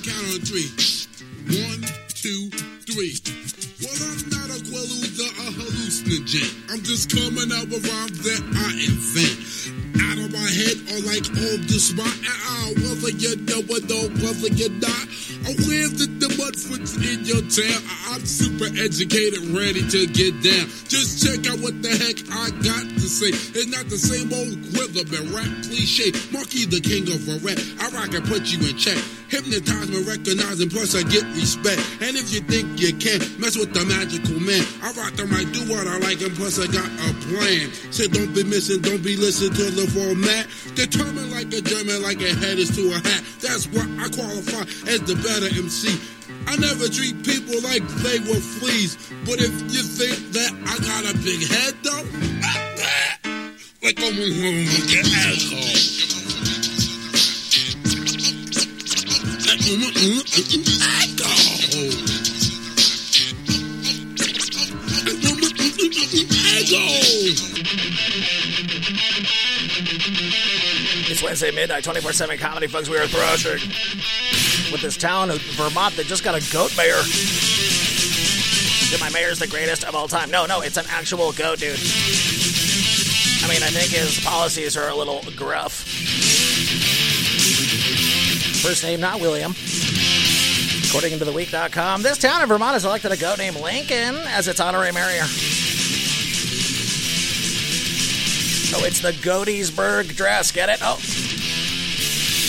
I'ma count on three. One, two, three. Well, I'm not a quelluza, a hallucinogen. I'm just coming up with rhymes that I invent. Out of my head or like on the spot. Uh, whether you know it or whether you're not. Aware that the mudfoots in your town. I'm super educated, ready to get down. Just check out what the heck I got say. It's not the same old Quiverman rap cliche. Marky the king of a rap. I rock and put you in check. Hypnotize me, recognize, and plus I get respect. And if you think you can, mess with the magical man. I rock the mic, do what I like, and plus I got a plan. So don't be missing, don't be listening to the format. Determined like a German, like a head is to a hat. That's why I qualify as the better MC. I never treat people like they were fleas. But if you think that I got a big head, though, It's Wednesday midnight, 24 7 comedy, folks. We are thrashing with this town of Vermont that just got a goat mayor. Dude, my mayor's the greatest of all time. No, no, it's an actual goat, dude. I mean, I think his policies are a little gruff. First name, not William. According to TheWeek.com, this town in Vermont has elected a goat named Lincoln as its honorary mayor. Oh, it's the Goatiesburg dress. Get it? Oh.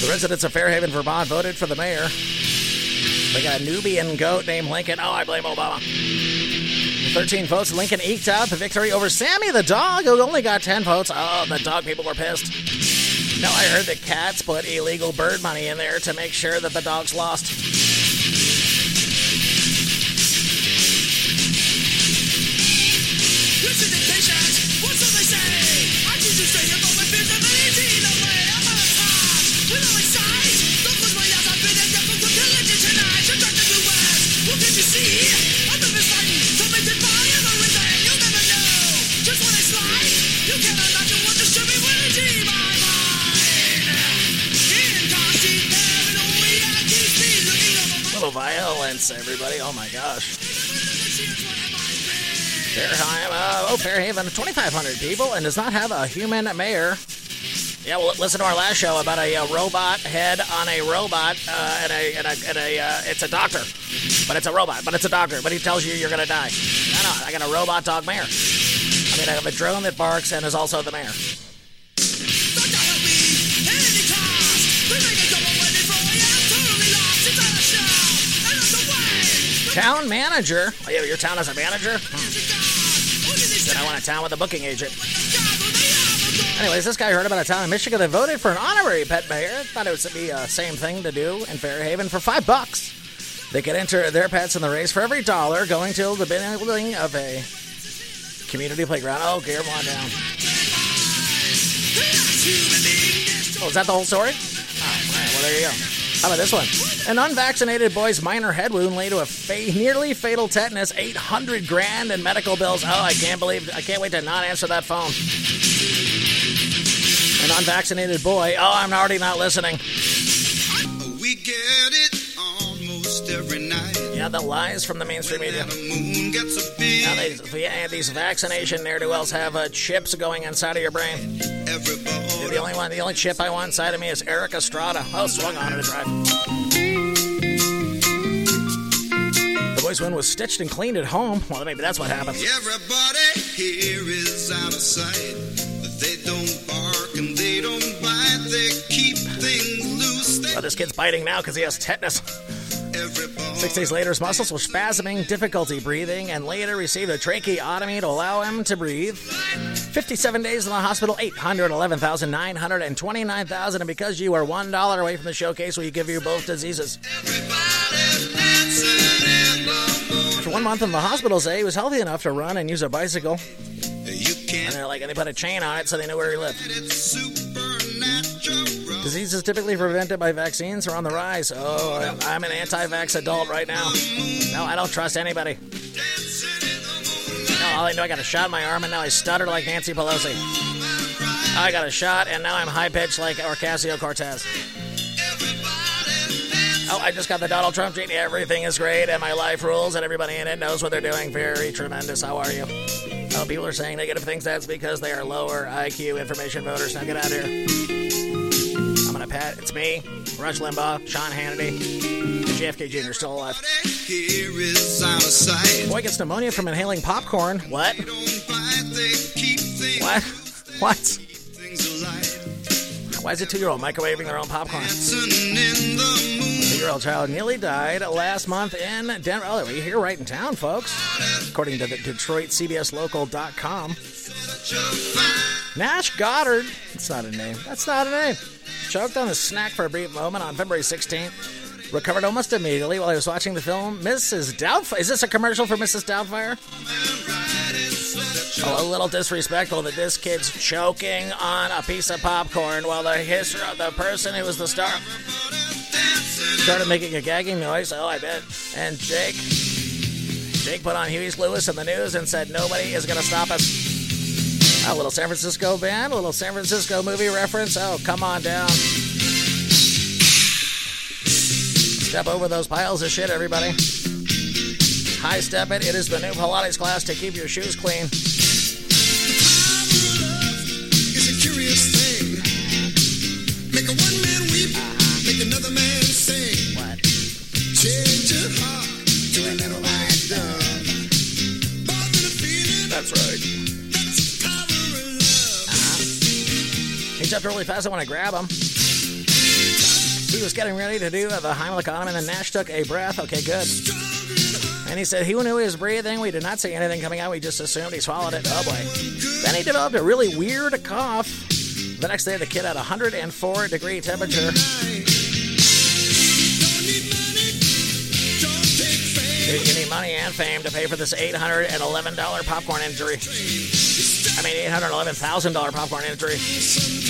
The residents of Fairhaven, Vermont voted for the mayor. They got a Nubian goat named Lincoln. Oh, I blame Obama. 13 votes. Lincoln eked out the victory over Sammy the dog, who only got 10 votes. Oh, the dog people were pissed. No, I heard the cats put illegal bird money in there to make sure that the dogs lost. Violence, everybody. Oh my gosh. Fairhaven, uh, oh, Fairhaven, 2,500 people and does not have a human mayor. Yeah, well, listen to our last show about a, uh robot head on a robot, uh, and a, and a, and a uh, it's a doctor, but it's a robot, but it's a doctor, but he tells you you're gonna die. I know, I got a robot dog mayor. I mean, I have a drone that barks and is also the mayor. Town manager. Oh, yeah, your town has a manager? Hmm. Look at this Then I want a town with a booking agent. job where they have a Anyways, this guy heard about a town in Michigan that voted for an honorary pet mayor. Thought it would be a same thing to do in Fairhaven for five bucks. They could enter their pets in the race for every dollar, going to the building of a community playground. Oh, gear them on down. Oh, is that the whole story? Oh, all right, well, there you go. How about this one? An unvaccinated boy's minor head wound led to a fa- nearly fatal tetanus, 800 grand in medical bills. Oh, I can't believe, I can't wait to not answer that phone. An unvaccinated boy. Oh, I'm already not listening. We get it almost every night. Yeah, the lies from the mainstream media. And the moon gets a big Now, they, yeah, these vaccination ne'er do wells have uh, chips going inside of your brain. The only one, the only chip I want inside of me is Erik Estrada. Oh, swung on to drive. Boy's wound was stitched and cleaned at home. Well, maybe that's what happened. Everybody here is out of sight, but they don't bark and they don't bite. They keep things loose. They Oh, this kid's biting now because he has tetanus. Six days later, his muscles were spasming, difficulty breathing, and later received a tracheotomy to allow him to breathe. 57 days in the hospital, 811,929,000. And because you are $1 away from the showcase, we give you both diseases. After one month in the hospital, say he was healthy enough to run and use a bicycle. And they're like, and they put a chain on it so they knew where he lived. Diseases typically prevented by vaccines are on the rise. Oh, I'm- I'm an anti-vax adult right now. No, I don't trust anybody. No, all I know, I got a shot in my arm, and now I stutter like Nancy Pelosi. I got a shot, and now I'm high pitched like Ocasio Cortez. Oh, I just got the Donald Trump tweet. Everything is great, and my life rules, and everybody in it knows what they're doing. Very tremendous. How are you? Oh, people are saying negative things. That's because they are lower IQ information voters. Now get out of here. I'm gonna pat. It's me, Rush Limbaugh, Sean Hannity, JFK Jr. still alive. Boy gets pneumonia from inhaling popcorn. What? What? What? Why is a two-year-old microwaving their own popcorn? Moon. Two-year-old child nearly died last month in Denver. Oh, we're here right in town, folks. According to the Detroit CBSLocal.com. Nash Goddard. That's not a name. That's not a name. Choked on a snack for a brief moment on February 16th. Recovered almost immediately while he was watching the film Mrs. Doubtfire. Is this a commercial for Mrs. Doubtfire? Oh, a little disrespectful that this kid's choking on a piece of popcorn while the history of the person who was the star started making a gagging noise. Oh, I bet. And Jake, Jake put on Huey's Lewis in the news and said nobody is going to stop us. A little San Francisco band, a little San Francisco movie reference. Oh, come on down. Step over those piles of shit, everybody. High step it. It is the new Pilates class to keep your shoes clean. Really fast. I want to grab him. He was getting ready to do the Heimlich on him, and then Nash took a breath. Okay, good. And he said he knew he was breathing. We did not see anything coming out. We just assumed he swallowed it. Oh boy. Then he developed a really weird cough. The next day, the kid had a 104 degree temperature. You need money and fame to pay for this $811 popcorn injury. I mean, $811,000 popcorn injury.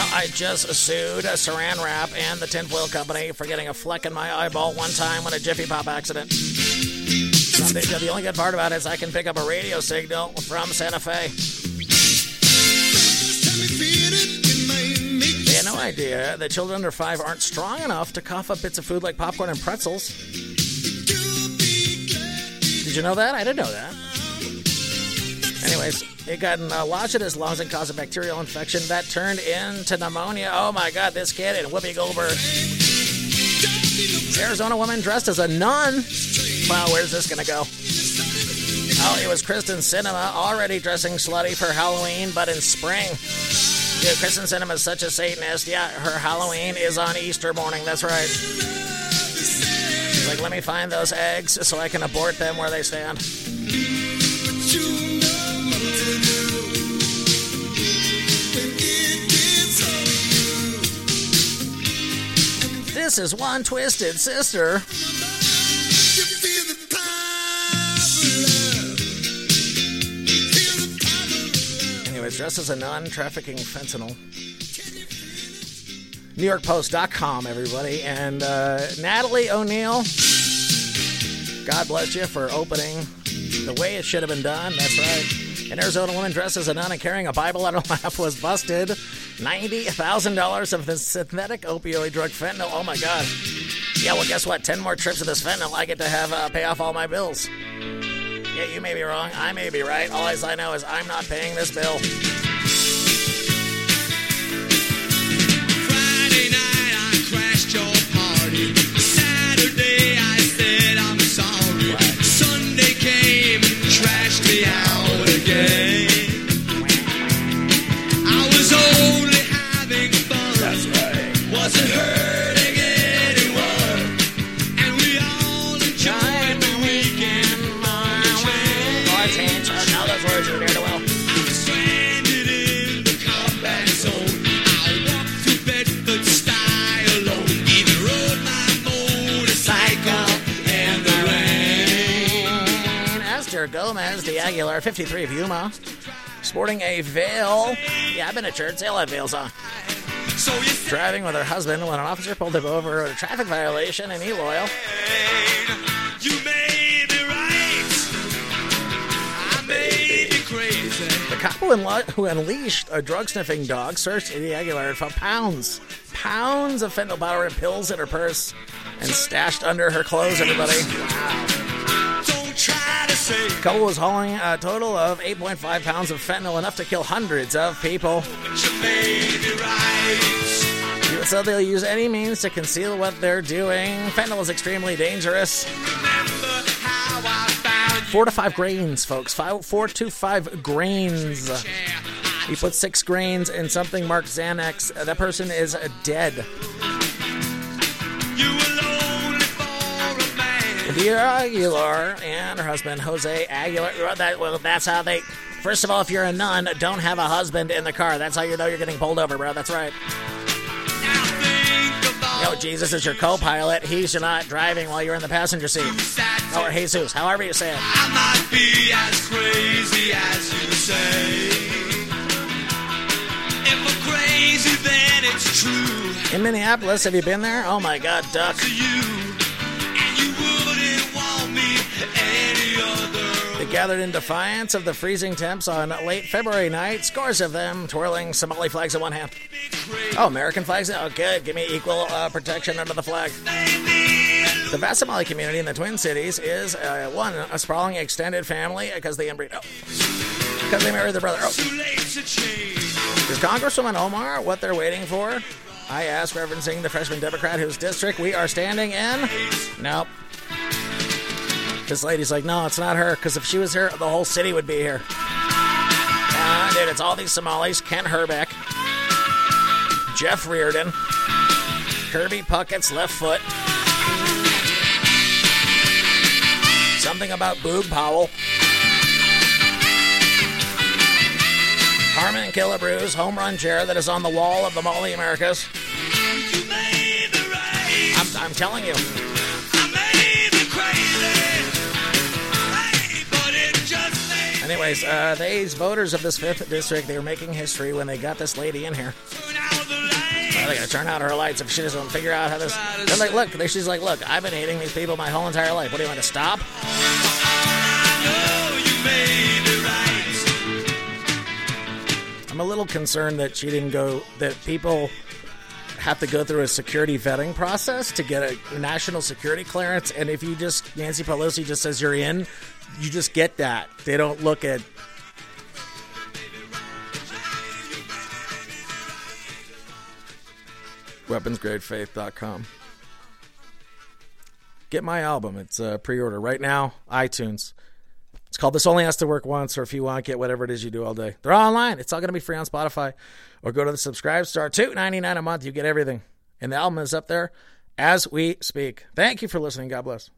I just sued Saran Wrap and the Tinfoil Company for getting a fleck in my eyeball one time when a Jiffy Pop accident. The, only good part about it is I can pick up a radio signal from Santa Fe. They had no idea that children under five aren't strong enough to cough up bits of food like popcorn and pretzels. Did you know that? I didn't know that. Anyways, it got uh, lodged in his lungs and caused a bacterial infection that turned into pneumonia. Oh my God, this kid and Whoopi Goldberg. Arizona woman dressed as a nun. Wow, where's this gonna go? Oh, it was Kyrsten Sinema already dressing slutty for Halloween, but in spring. Dude, Kyrsten Sinema is such a Satanist. Yeah, her Halloween is on Easter morning. That's right. She's like, let me find those eggs so I can abort them where they stand. This is one twisted sister. Anyways, dressed as a nun trafficking fentanyl. NewYorkPost.com, everybody. And uh, Natalie O'Neill, God bless you for opening the way it should have been done. That's right. An Arizona woman dressed as a nun and carrying a Bible on her lap was busted. $90,000 of the synthetic opioid drug fentanyl. Oh my God. Yeah, well, guess what? 10 more trips of this fentanyl, I get to have uh, pay off all my bills. Yeah, you may be wrong. I may be right. All I know is I'm not paying this bill. Gomez de Aguilar, 53 of Yuma, sporting a veil. Yeah, I've been to church. They all have veils on. So Driving with her husband when an officer pulled him over at a traffic violation in Eloy. you made me right. I made me crazy. The cop who, unlo- who unleashed a drug sniffing dog searched Eddie Aguilar and found pounds, pounds of fentanyl powder and pills in her purse and stashed under her clothes, everybody. Don't try to say Couple was hauling a total of 8.5 pounds of fentanyl, enough to kill hundreds of people. So they'll use any means to conceal what they're doing. Fentanyl is extremely dangerous. Four to five grains, folks. Five, four to five grains. You put six grains in something marked Xanax, that person is dead. Dear Aguilar and her husband Jose Aguilar. well, That, well, that's how they. First of all, if you're a nun, don't have a husband in the car. That's how you know you're getting pulled over, bro. That's right. Now think of all Yo, Jesus is your co-pilot. He's not driving while you're in the passenger seat. that Or Jesus, however you say it. I might be as crazy as you say. If I'm crazy, then it's true In Minneapolis, have you been there? Oh my God, duck. They gathered in defiance of the freezing temps on late February night. Scores of them twirling Somali flags in one hand. Oh, American flags? Oh, good. Give me equal uh, protection under the flag. The vast Somali community in the Twin Cities is uh, one a sprawling extended family because they inbreed. Oh, because they married their brother. Oh, is Congresswoman Omar what they're waiting for? I asked, referencing the freshman Democrat whose district we are standing in. Nope. This lady's like, no, it's not her, because if she was here, the whole city would be here. Uh, dude, it's all these Somalis. Kent Hrbek, Jeff Reardon, Kirby Puckett's left foot, something about Boog Powell, Harmon and Killebrew's home run chair that is on the wall of the the Americas. I'm, I'm telling you. Anyways, uh, these voters of this fifth district, they were making history when they got this lady in here. They're gonna turn out her lights if she doesn't figure out how this. They're like, look, she's like, look, I've been hating these people my whole entire life. What do you want to stop? I'm a little concerned that she didn't go. That people have to go through a security vetting process to get a national security clearance, and if you just Nancy Pelosi just says you're in, you just get that. They don't look at. weaponsgradefaith.com. Get my album. It's uh, pre-order right now. iTunes. It's called This Only Has to Work Once, or if you want, get whatever it is you do all day. They're all online. It's all going to be free on Spotify. Or go to the subscribe star, two ninety nine a month. You get everything. And the album is up there as we speak. Thank you for listening. God bless.